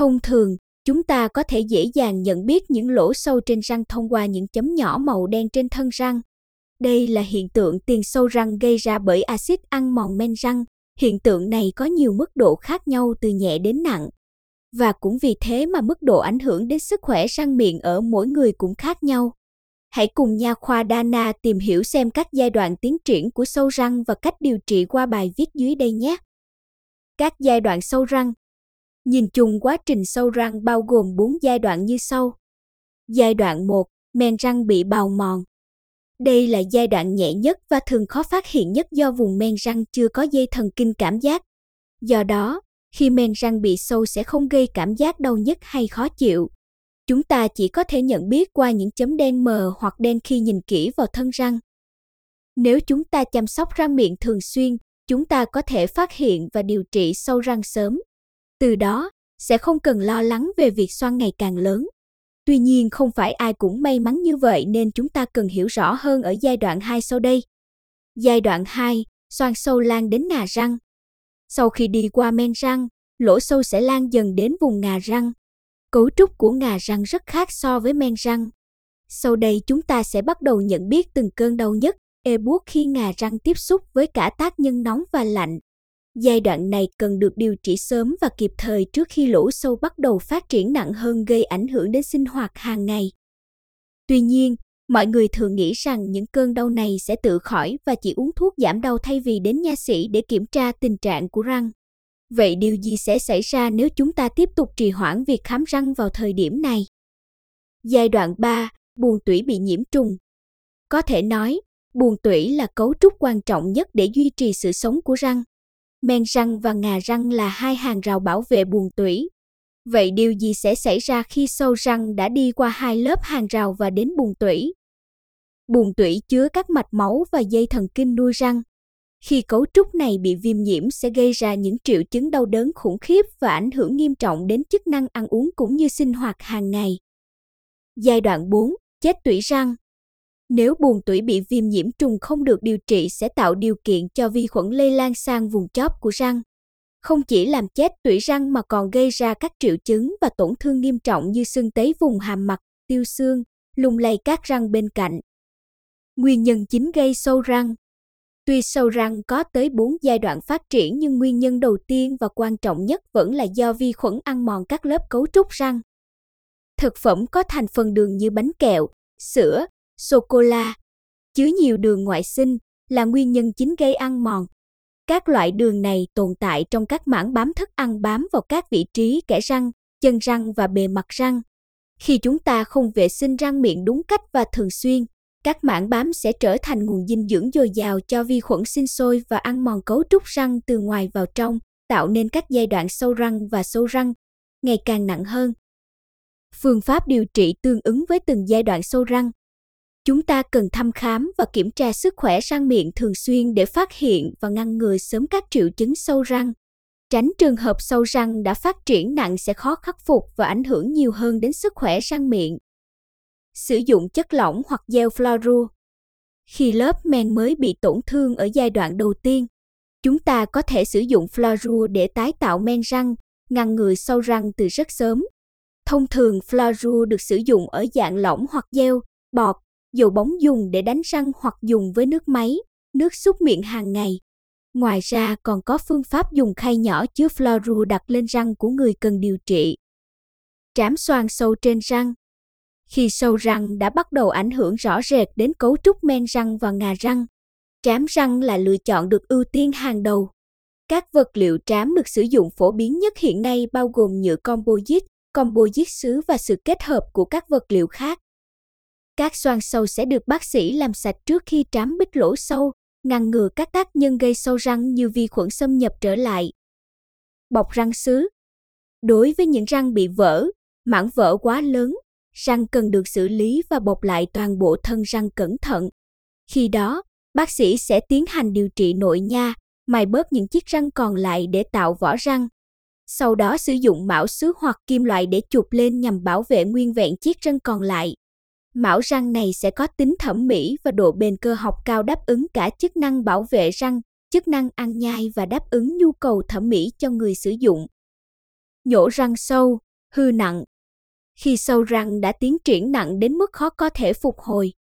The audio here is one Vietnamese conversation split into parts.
Thông thường, chúng ta có thể dễ dàng nhận biết những lỗ sâu trên răng thông qua những chấm nhỏ màu đen trên thân răng. Đây là hiện tượng tiền sâu răng gây ra bởi axit ăn mòn men răng. Hiện tượng này có nhiều mức độ khác nhau từ nhẹ đến nặng. Và cũng vì thế mà mức độ ảnh hưởng đến sức khỏe răng miệng ở mỗi người cũng khác nhau. Hãy cùng nha khoa Dana tìm hiểu xem các giai đoạn tiến triển của sâu răng và cách điều trị qua bài viết dưới đây nhé. Các giai đoạn sâu răng Nhìn chung quá trình sâu răng bao gồm 4 giai đoạn như sau. Giai đoạn 1, men răng bị bào mòn. Đây là giai đoạn nhẹ nhất và thường khó phát hiện nhất do vùng men răng chưa có dây thần kinh cảm giác. Do đó, khi men răng bị sâu sẽ không gây cảm giác đau nhức hay khó chịu. Chúng ta chỉ có thể nhận biết qua những chấm đen mờ hoặc đen khi nhìn kỹ vào thân răng. Nếu chúng ta chăm sóc răng miệng thường xuyên, chúng ta có thể phát hiện và điều trị sâu răng sớm. Từ đó, sẽ không cần lo lắng về việc xoăn ngày càng lớn. Tuy nhiên không phải ai cũng may mắn như vậy nên chúng ta cần hiểu rõ hơn ở giai đoạn 2 sau đây. Giai đoạn 2, xoang sâu lan đến ngà răng. Sau khi đi qua men răng, lỗ sâu sẽ lan dần đến vùng ngà răng. Cấu trúc của ngà răng rất khác so với men răng. Sau đây chúng ta sẽ bắt đầu nhận biết từng cơn đau nhất, ê buốt khi ngà răng tiếp xúc với cả tác nhân nóng và lạnh. Giai đoạn này cần được điều trị sớm và kịp thời trước khi lỗ sâu bắt đầu phát triển nặng hơn gây ảnh hưởng đến sinh hoạt hàng ngày. Tuy nhiên, mọi người thường nghĩ rằng những cơn đau này sẽ tự khỏi và chỉ uống thuốc giảm đau thay vì đến nha sĩ để kiểm tra tình trạng của răng. Vậy điều gì sẽ xảy ra nếu chúng ta tiếp tục trì hoãn việc khám răng vào thời điểm này? Giai đoạn 3, buồng tủy bị nhiễm trùng. Có thể nói, buồng tủy là cấu trúc quan trọng nhất để duy trì sự sống của răng. Men răng và ngà răng là hai hàng rào bảo vệ buồng tủy. Vậy điều gì sẽ xảy ra khi sâu răng đã đi qua hai lớp hàng rào và đến buồng tủy? Buồng tủy chứa các mạch máu và dây thần kinh nuôi răng. Khi cấu trúc này bị viêm nhiễm sẽ gây ra những triệu chứng đau đớn khủng khiếp và ảnh hưởng nghiêm trọng đến chức năng ăn uống cũng như sinh hoạt hàng ngày. Giai đoạn 4, chết tủy răng. Nếu buồng tủy bị viêm nhiễm trùng không được điều trị sẽ tạo điều kiện cho vi khuẩn lây lan sang vùng chóp của răng. Không chỉ làm chết tủy răng mà còn gây ra các triệu chứng và tổn thương nghiêm trọng như sưng tấy vùng hàm mặt, tiêu xương, lung lay các răng bên cạnh. Nguyên nhân chính gây sâu răng Tuy sâu răng có tới 4 giai đoạn phát triển nhưng nguyên nhân đầu tiên và quan trọng nhất vẫn là do vi khuẩn ăn mòn các lớp cấu trúc răng. Thực phẩm có thành phần đường như bánh kẹo, sữa, sô-cô-la, chứa nhiều đường ngoại sinh là nguyên nhân chính gây ăn mòn. Các loại đường này tồn tại trong các mảng bám thức ăn bám vào các vị trí kẽ răng, chân răng và bề mặt răng. Khi chúng ta không vệ sinh răng miệng đúng cách và thường xuyên, các mảng bám sẽ trở thành nguồn dinh dưỡng dồi dào cho vi khuẩn sinh sôi và ăn mòn cấu trúc răng từ ngoài vào trong, tạo nên các giai đoạn sâu răng và sâu răng ngày càng nặng hơn. Phương pháp điều trị tương ứng với từng giai đoạn sâu răng. Chúng ta cần thăm khám và kiểm tra sức khỏe răng miệng thường xuyên để phát hiện và ngăn ngừa sớm các triệu chứng sâu răng. Tránh trường hợp sâu răng đã phát triển nặng sẽ khó khắc phục và ảnh hưởng nhiều hơn đến sức khỏe răng miệng. Sử dụng chất lỏng hoặc gel fluoru. Khi lớp men mới bị tổn thương ở giai đoạn đầu tiên, chúng ta có thể sử dụng fluoru để tái tạo men răng, ngăn ngừa sâu răng từ rất sớm. Thông thường fluoru được sử dụng ở dạng lỏng hoặc gel, bọt, dầu bóng dùng để đánh răng hoặc dùng với nước máy, nước súc miệng hàng ngày. Ngoài ra còn có phương pháp dùng khay nhỏ chứa fluoru đặt lên răng của người cần điều trị. Trám xoang sâu trên răng khi sâu răng đã bắt đầu ảnh hưởng rõ rệt đến cấu trúc men răng và ngà răng. Trám răng là lựa chọn được ưu tiên hàng đầu. Các vật liệu trám được sử dụng phổ biến nhất hiện nay bao gồm nhựa composite, composite sứ và sự kết hợp của các vật liệu khác. Các xoang sâu sẽ được bác sĩ làm sạch trước khi trám bích lỗ sâu, ngăn ngừa các tác nhân gây sâu răng như vi khuẩn xâm nhập trở lại. Bọc răng sứ Đối với những răng bị vỡ, mảng vỡ quá lớn răng cần được xử lý và bọc lại toàn bộ thân răng cẩn thận. Khi đó, bác sĩ sẽ tiến hành điều trị nội nha, mài bớt những chiếc răng còn lại để tạo vỏ răng. Sau đó sử dụng mão sứ hoặc kim loại để chụp lên nhằm bảo vệ nguyên vẹn chiếc răng còn lại. Mão răng này sẽ có tính thẩm mỹ và độ bền cơ học cao đáp ứng cả chức năng bảo vệ răng, chức năng ăn nhai và đáp ứng nhu cầu thẩm mỹ cho người sử dụng. Nhổ răng sâu hư nặng. Khi sâu răng đã tiến triển nặng đến mức khó có thể phục hồi,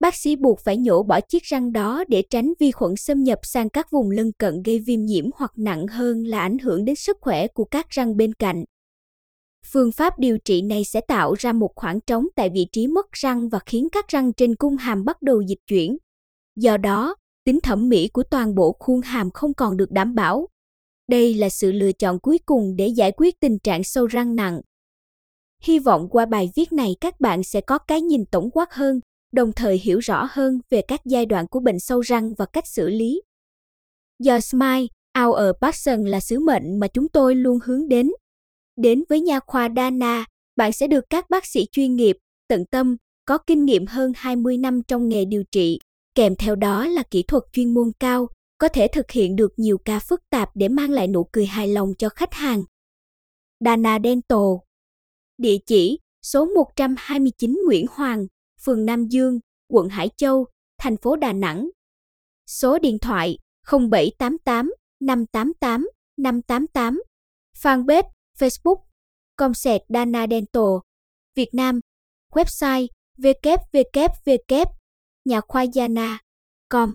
bác sĩ buộc phải nhổ bỏ chiếc răng đó để tránh vi khuẩn xâm nhập sang các vùng lân cận gây viêm nhiễm hoặc nặng hơn là ảnh hưởng đến sức khỏe của các răng bên cạnh. Phương pháp điều trị này sẽ tạo ra một khoảng trống tại vị trí mất răng và khiến các răng trên cung hàm bắt đầu dịch chuyển. Do đó, tính thẩm mỹ của toàn bộ khuôn hàm không còn được đảm bảo. Đây là sự lựa chọn cuối cùng để giải quyết tình trạng sâu răng nặng. Hy vọng qua bài viết này các bạn sẽ có cái nhìn tổng quát hơn, đồng thời hiểu rõ hơn về các giai đoạn của bệnh sâu răng và cách xử lý. Do Smile, Our Passion là sứ mệnh mà chúng tôi luôn hướng đến. Đến với nha khoa Dana, bạn sẽ được các bác sĩ chuyên nghiệp, tận tâm, có kinh nghiệm hơn 20 năm trong nghề điều trị, kèm theo đó là kỹ thuật chuyên môn cao, có thể thực hiện được nhiều ca phức tạp để mang lại nụ cười hài lòng cho khách hàng. Dana Dental Địa chỉ số 129 Nguyễn Hoàng, phường Nam Dương, quận Hải Châu, thành phố Đà Nẵng. Số điện thoại 0788 588 588. Fanpage Facebook Com Dana Dental Việt Nam Website www nhà khoa com.